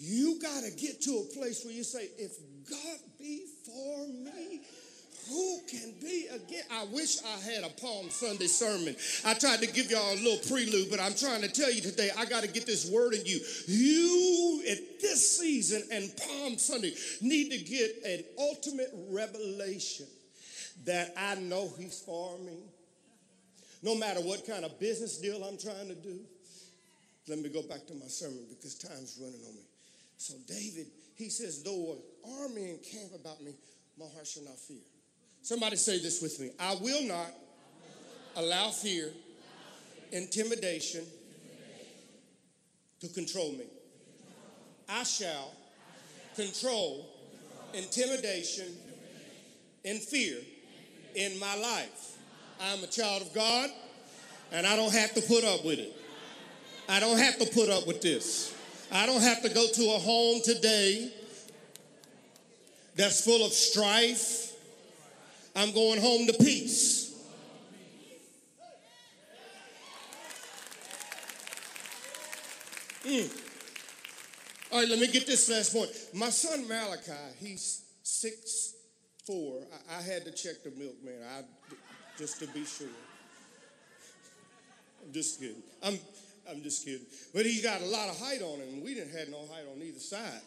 you got to get to a place where you say, if God be for me, who can be again? I wish I had a Palm Sunday sermon. I tried to give y'all a little prelude, but I'm trying to tell you today, I got to get this word in you. You at this season and Palm Sunday need to get an ultimate revelation that I know He's for me. No matter what kind of business deal I'm trying to do, Let me go back to my sermon because time's running on me. So David, he says, though an army encamp about me, my heart shall not fear. Somebody say this with me. I will not allow fear, intimidation to control me. I shall control intimidation and fear in my life. I'm a child of God and I don't have to put up with it. I don't have to put up with this. I don't have to go to a home today that's full of strife. I'm going home to peace. Mm. All right, let me get this last point. My son Malachi, he's six four. I, I had to check the milkman, I, just to be sure. I'm just kidding. I'm, I'm just kidding. But he got a lot of height on him. We didn't have no height on either side.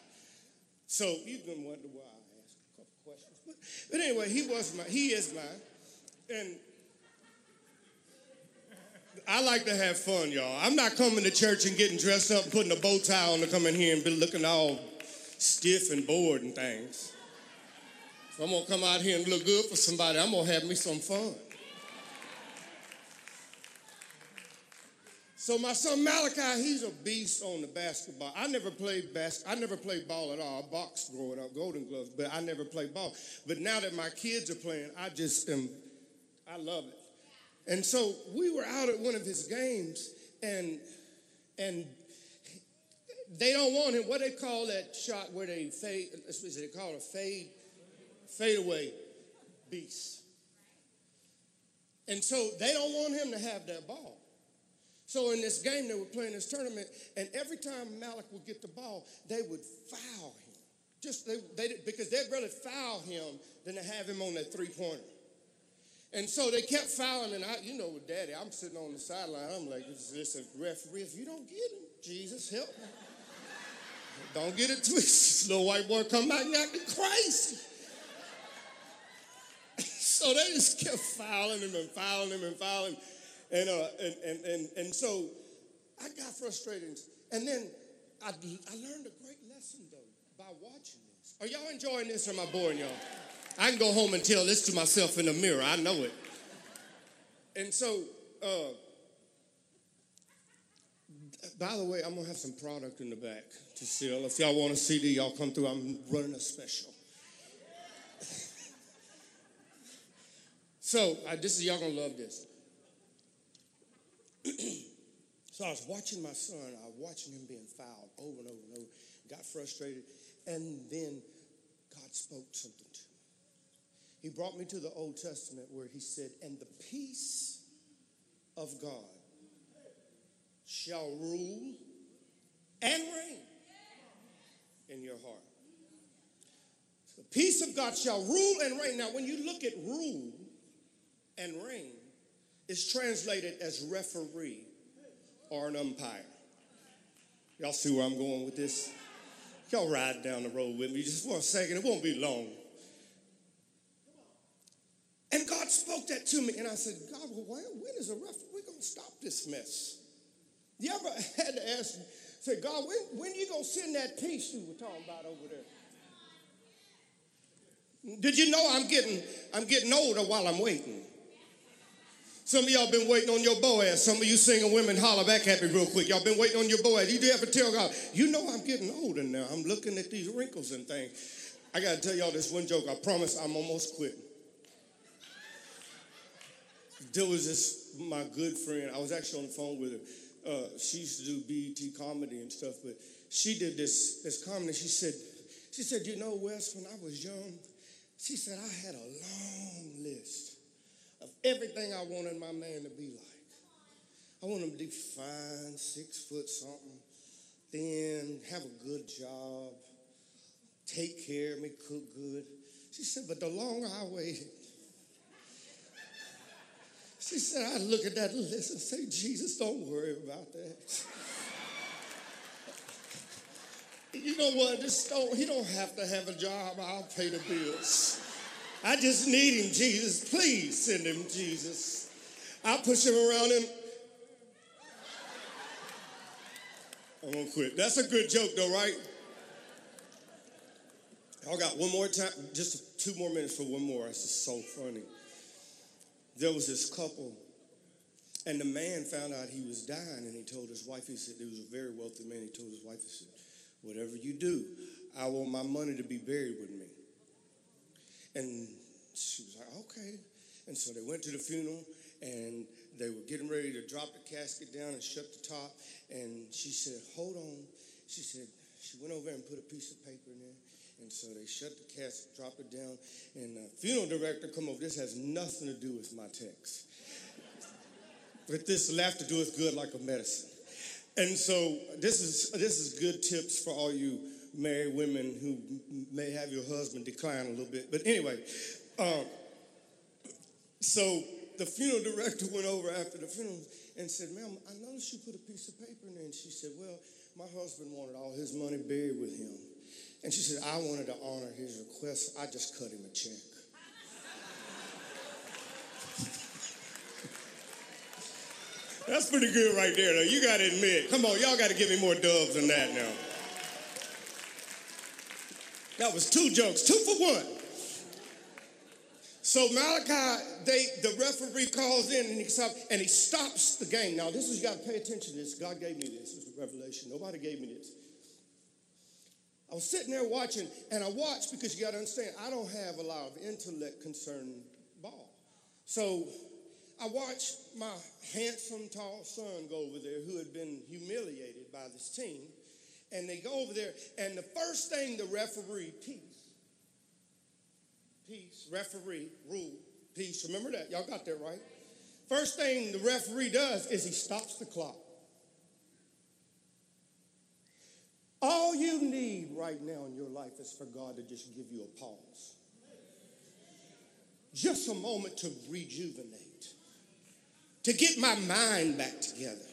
So you can wonder why I asked a couple questions. But, but anyway, he was my, he is mine. And I like to have fun, y'all. I'm not coming to church and getting dressed up putting a bow tie on to come in here and be looking all stiff and bored and things. If I'm gonna come out here and look good for somebody, I'm gonna have me some fun. So my son Malachi, he's a beast on the basketball. I never played bas- I never played ball at all. I boxed growing up, Golden Gloves, but I never played ball. But now that my kids are playing, I just am, I love it. And so we were out at one of his games, and and they don't want him. What they call that shot where they fade? Is it called a fade? Fade away beast. And so they don't want him to have that ball. So in this game, they were playing this tournament, and every time Malik would get the ball, they would foul him. Just they, they because they'd rather foul him than to have him on that three pointer. And so they kept fouling, and I, you know, with Daddy, I'm sitting on the sideline. I'm like, this is a referee, if you don't get him, Jesus help me. don't get it twisted. Little white boy come back and acting crazy. So they just kept fouling him and fouling him and fouling. And, uh, and, and, and, and so I got frustrated. And then I, I learned a great lesson, though, by watching this. Are y'all enjoying this or am I boring y'all? I can go home and tell this to myself in the mirror. I know it. And so, uh, by the way, I'm gonna have some product in the back to sell. If y'all want a CD, y'all come through. I'm running a special. So uh, this is y'all gonna love this. so I was watching my son. I was watching him being fouled over and over and over. Got frustrated, and then God spoke something to me. He brought me to the Old Testament where he said, And the peace of God shall rule and reign in your heart. The peace of God shall rule and reign. Now, when you look at rule and reign, is translated as referee or an umpire. Y'all see where I'm going with this? Y'all ride down the road with me just for a second. It won't be long. And God spoke that to me, and I said, God, well, when, is a rough? We're gonna stop this mess. You ever had to ask, say, God, when when you gonna send that peace you were talking about over there? Did you know I'm getting I'm getting older while I'm waiting? Some of y'all been waiting on your Boaz. Some of you single women holler back at me real quick. Y'all been waiting on your Boaz. You do ever tell God, you know I'm getting older now. I'm looking at these wrinkles and things. I gotta tell y'all this one joke. I promise I'm almost quit there was this my good friend. I was actually on the phone with her. Uh, she used to do BET comedy and stuff, but she did this this comedy. She said, she said, you know, Wes, when I was young, she said I had a long list of everything I wanted my man to be like. I want him to be fine, six foot something, thin, have a good job, take care of me, cook good. She said, but the longer I waited, she said, I look at that list and say, Jesus, don't worry about that. you know what? Don't, he don't have to have a job. I'll pay the bills. I just need him, Jesus. Please send him, Jesus. I'll push him around him. I'm gonna quit. That's a good joke, though, right? I got one more time, just two more minutes for one more. It's just so funny. There was this couple, and the man found out he was dying, and he told his wife, he said, he was a very wealthy man. He told his wife, he said, Whatever you do, I want my money to be buried with me. And she was like, Okay. And so they went to the funeral, and they were getting ready to drop the casket down and shut the top. And she said, Hold on. She said, She went over and put a piece of paper in there. And so they shut the casket, dropped it down, and the funeral director come over. This has nothing to do with my text. but this laughter doeth good like a medicine. And so this is this is good tips for all you married women who may have your husband decline a little bit. But anyway, um, so the funeral director went over after the funeral and said, "Ma'am, I noticed you put a piece of paper in there." And she said, "Well, my husband wanted all his money buried with him." And she said, I wanted to honor his request. I just cut him a check. That's pretty good right there, though. You got to admit. Come on, y'all got to give me more dubs than that now. That was two jokes, two for one. So Malachi, they the referee calls in and he stops and he stops the game. Now this is you got to pay attention to this. God gave me this. This is a revelation. Nobody gave me this. I was sitting there watching, and I watched because you got to understand, I don't have a lot of intellect concerning ball. So I watched my handsome, tall son go over there who had been humiliated by this team. And they go over there, and the first thing the referee, peace, peace, referee, rule, peace, remember that? Y'all got that right? First thing the referee does is he stops the clock. All you need right now in your life is for God to just give you a pause. Just a moment to rejuvenate, to get my mind back together,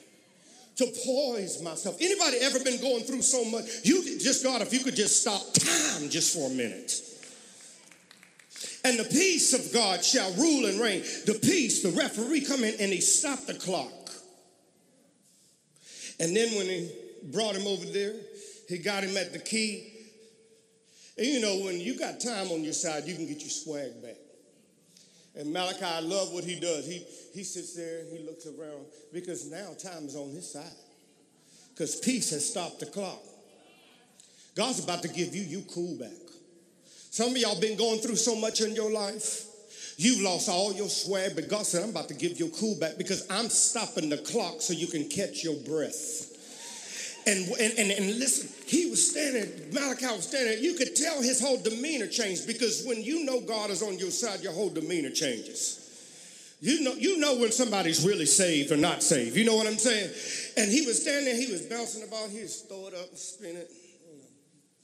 to poise myself. Anybody ever been going through so much? You just God, if you could just stop time just for a minute. And the peace of God shall rule and reign. The peace, the referee come in and he stopped the clock. And then when he brought him over there, he got him at the key. And you know, when you got time on your side, you can get your swag back. And Malachi, I love what he does. He, he sits there and he looks around because now time is on his side. Because peace has stopped the clock. God's about to give you you cool back. Some of y'all been going through so much in your life. You've lost all your swag, but God said, I'm about to give you cool back because I'm stopping the clock so you can catch your breath. And, and, and, and, listen, he was standing, Malachi was standing, you could tell his whole demeanor changed because when you know God is on your side, your whole demeanor changes. You know, you know when somebody's really saved or not saved. You know what I'm saying? And he was standing he was bouncing about, he was throw it up and spin it.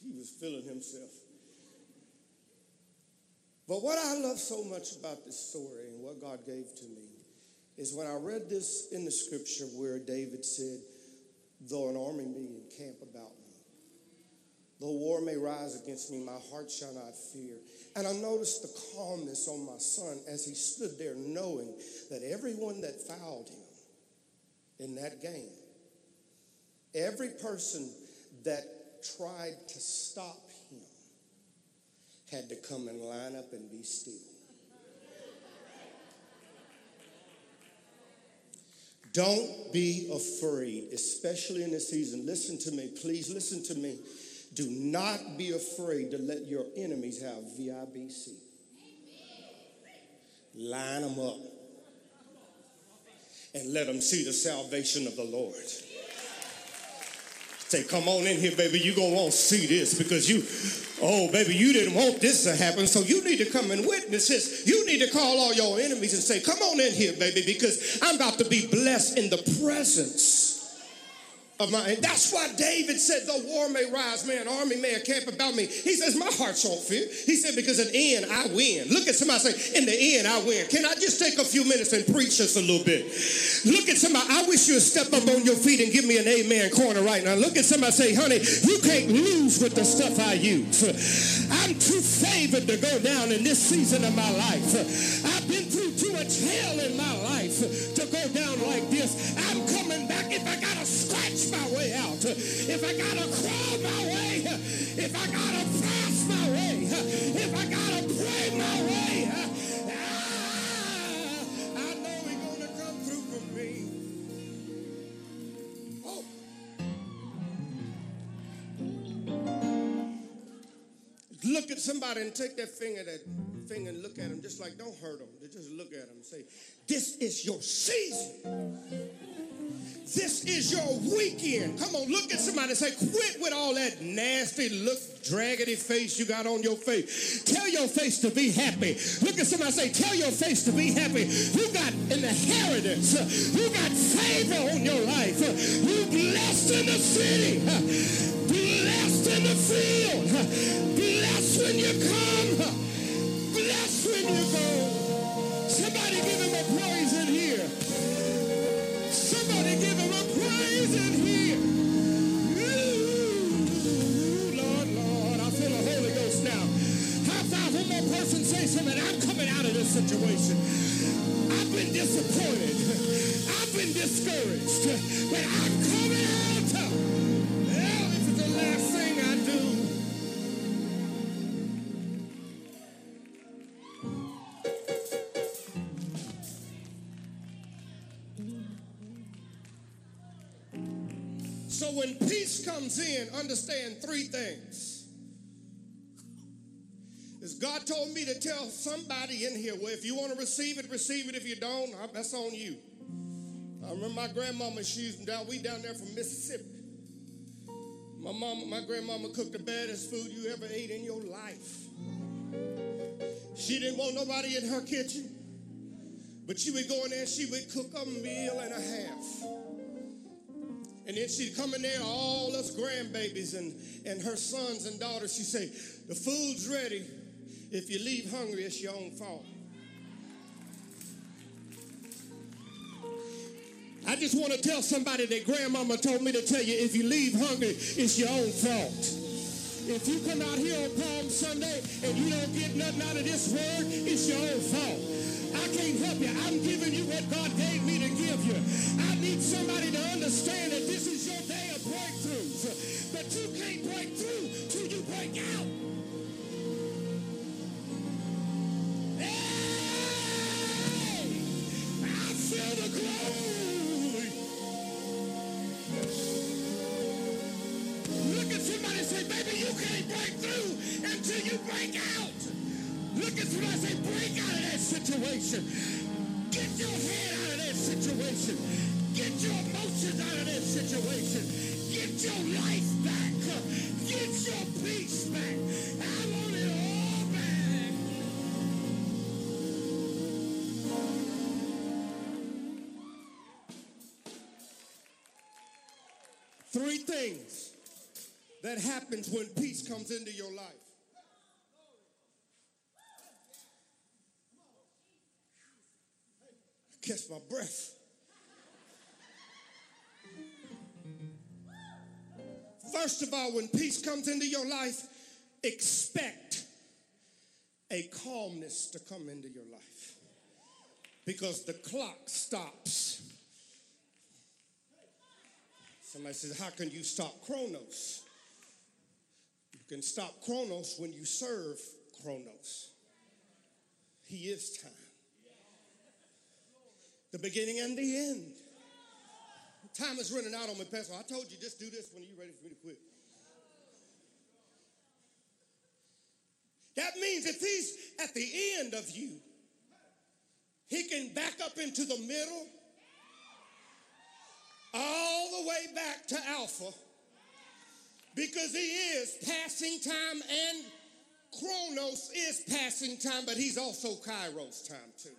he was feeling himself. But what I love so much about this story and what God gave to me is when I read this in the scripture where David said, Though an army may encamp about me, though war may rise against me, my heart shall not fear. And I noticed the calmness on my son as he stood there, knowing that everyone that fouled him in that game, every person that tried to stop him, had to come and line up and be still. Don't be afraid, especially in this season. Listen to me, please listen to me. Do not be afraid to let your enemies have VIBC. Line them up and let them see the salvation of the Lord. Say, come on in here, baby. You're going to want to see this because you, oh, baby, you didn't want this to happen. So you need to come and witness this. You need to call all your enemies and say, come on in here, baby, because I'm about to be blessed in the presence of my, that's why David said, though war may rise, man, army may encamp about me. He says, my heart won't fear. He said, because in the end, I win. Look at somebody say, in the end, I win. Can I just take a few minutes and preach just a little bit? Look at somebody, I wish you'd step up on your feet and give me an amen corner right now. Look at somebody say, honey, you can't lose with the stuff I use. I'm too favored to go down in this season of my life. I've been through too much hell in my life to go down like this. I'm coming if I gotta scratch my way out, if I gotta crawl my way, if I gotta fast my way, if I gotta pray my way. ah, I know he's gonna come through for me. Oh. Look at somebody and take that finger, that finger, and look at them, just like don't hurt them. Just look at and say, "This is your season. This is your weekend." Come on, look at somebody and say, "Quit with all that nasty look, draggedy face you got on your face. Tell your face to be happy. Look at somebody say, "Tell your face to be happy." You got an inheritance. You got favor on your life. You blessed in the city. Blessed in the field. Blessed when you come. Blessed when you go. Situation. I've been disappointed. I've been discouraged. But I'm coming out. Told me to tell somebody in here, well, if you want to receive it, receive it. If you don't, that's on you. I remember my grandmama, she's down, we down there from Mississippi. My mama, my grandmama cooked the baddest food you ever ate in your life. She didn't want nobody in her kitchen, but she would go in there and she would cook a meal and a half. And then she'd come in there, all us grandbabies and, and her sons and daughters. She'd say, The food's ready. If you leave hungry, it's your own fault. I just want to tell somebody that grandmama told me to tell you if you leave hungry, it's your own fault. If you come out here on Palm Sunday and you don't get nothing out of this word, it's your own fault. I can't help you. I'm giving you what God gave me to give you. I need somebody to understand that this is your day of breakthroughs. But you can't break through till you break out. Get your head out of that situation. Get your emotions out of that situation. Get your life back. Get your peace back. I want Three things that happens when peace comes into your life. Catch my breath. First of all, when peace comes into your life, expect a calmness to come into your life because the clock stops. Somebody says, How can you stop Chronos? You can stop Chronos when you serve Chronos. He is time. The beginning and the end. Time is running out on me, Pastor. I told you just do this when you're ready for me to quit. That means if he's at the end of you, he can back up into the middle, all the way back to Alpha, because he is passing time and Chronos is passing time, but he's also Kairos time too.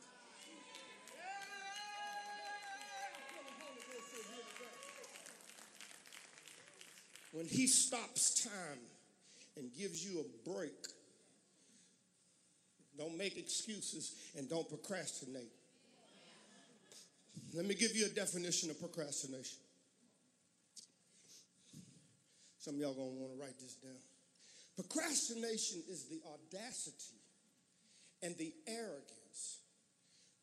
When he stops time and gives you a break, don't make excuses and don't procrastinate. Let me give you a definition of procrastination. Some of y'all gonna want to write this down. Procrastination is the audacity and the arrogance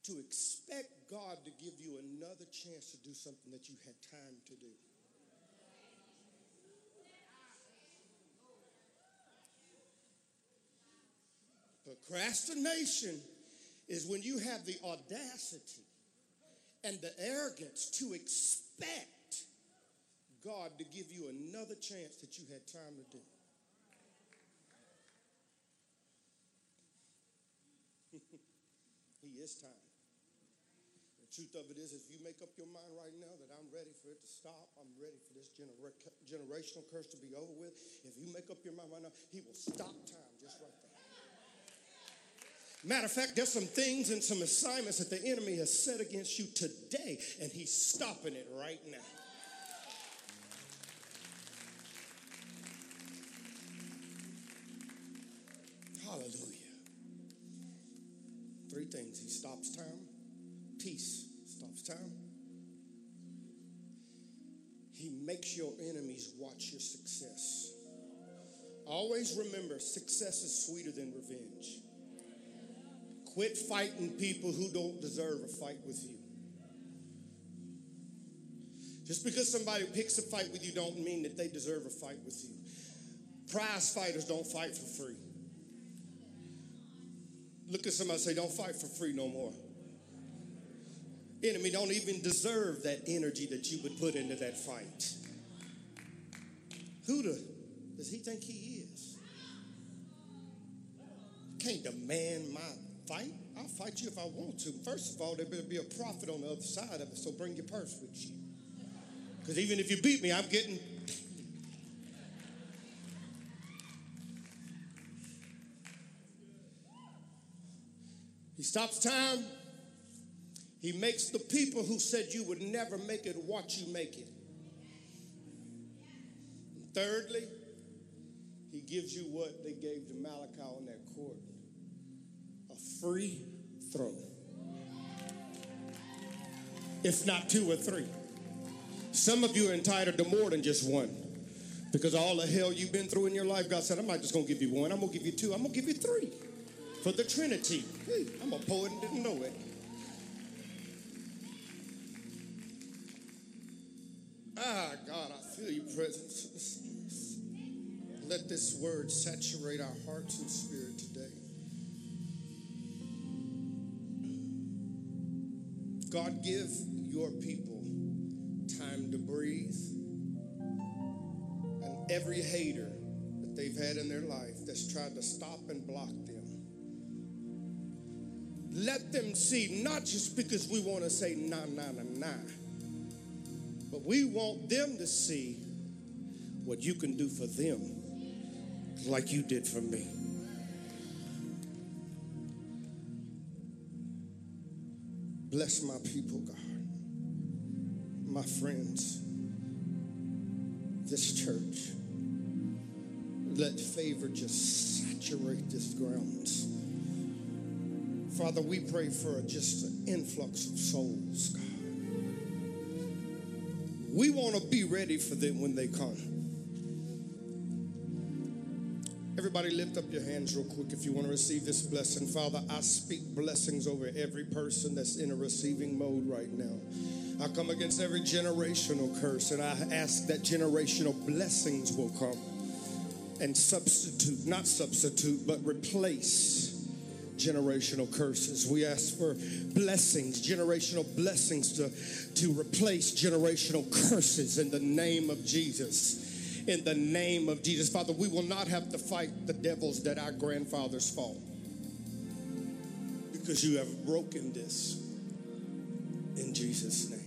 to expect God to give you another chance to do something that you had time to do. Procrastination is when you have the audacity and the arrogance to expect God to give you another chance that you had time to do. he is time. The truth of it is, if you make up your mind right now that I'm ready for it to stop, I'm ready for this genera- generational curse to be over with. If you make up your mind right now, He will stop time just right there. Matter of fact, there's some things and some assignments that the enemy has set against you today, and he's stopping it right now. Hallelujah. Three things. He stops time. Peace stops time. He makes your enemies watch your success. Always remember, success is sweeter than revenge. Quit fighting people who don't deserve a fight with you. Just because somebody picks a fight with you don't mean that they deserve a fight with you. Prize fighters don't fight for free. Look at somebody say, don't fight for free no more. Enemy don't even deserve that energy that you would put into that fight. Who the, does he think he is? Can't demand my fight? I'll fight you if I want to. First of all, there better be a profit on the other side of it, so bring your purse with you. Because even if you beat me, I'm getting. He stops time. He makes the people who said you would never make it watch you make it. And thirdly, he gives you what they gave to Malachi on that court free throw. If not two or three. Some of you are entitled to more than just one. Because all the hell you've been through in your life, God said, I'm not just going to give you one, I'm going to give you two, I'm going to give you three. For the Trinity. Hey, I'm a poet and didn't know it. Ah, God, I feel your presence. Let this word saturate our hearts and spirit today. God, give your people time to breathe. And every hater that they've had in their life that's tried to stop and block them, let them see, not just because we want to say nah, nah, nah, nah, but we want them to see what you can do for them like you did for me. Bless my people, God. My friends, this church. Let favor just saturate this grounds. Father, we pray for just an influx of souls, God. We want to be ready for them when they come. Everybody lift up your hands real quick if you want to receive this blessing. Father, I speak blessings over every person that's in a receiving mode right now. I come against every generational curse and I ask that generational blessings will come and substitute, not substitute, but replace generational curses. We ask for blessings, generational blessings to, to replace generational curses in the name of Jesus in the name of Jesus. Father, we will not have to fight the devils that our grandfathers fought because you have broken this in Jesus' name.